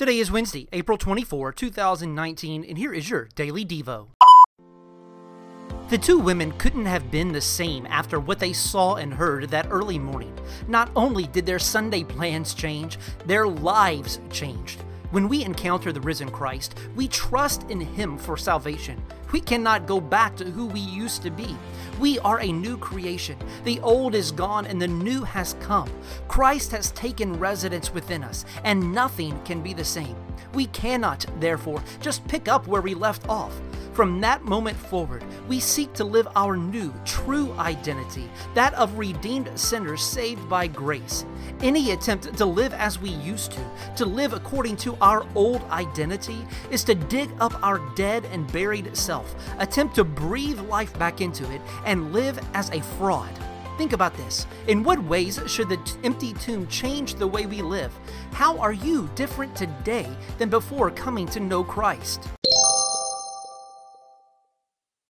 Today is Wednesday, April 24, 2019, and here is your Daily Devo. The two women couldn't have been the same after what they saw and heard that early morning. Not only did their Sunday plans change, their lives changed. When we encounter the risen Christ, we trust in Him for salvation. We cannot go back to who we used to be. We are a new creation. The old is gone and the new has come. Christ has taken residence within us, and nothing can be the same. We cannot, therefore, just pick up where we left off. From that moment forward, we seek to live our new, true identity, that of redeemed sinners saved by grace. Any attempt to live as we used to, to live according to our old identity, is to dig up our dead and buried self, attempt to breathe life back into it, and live as a fraud. Think about this. In what ways should the t- empty tomb change the way we live? How are you different today than before coming to know Christ?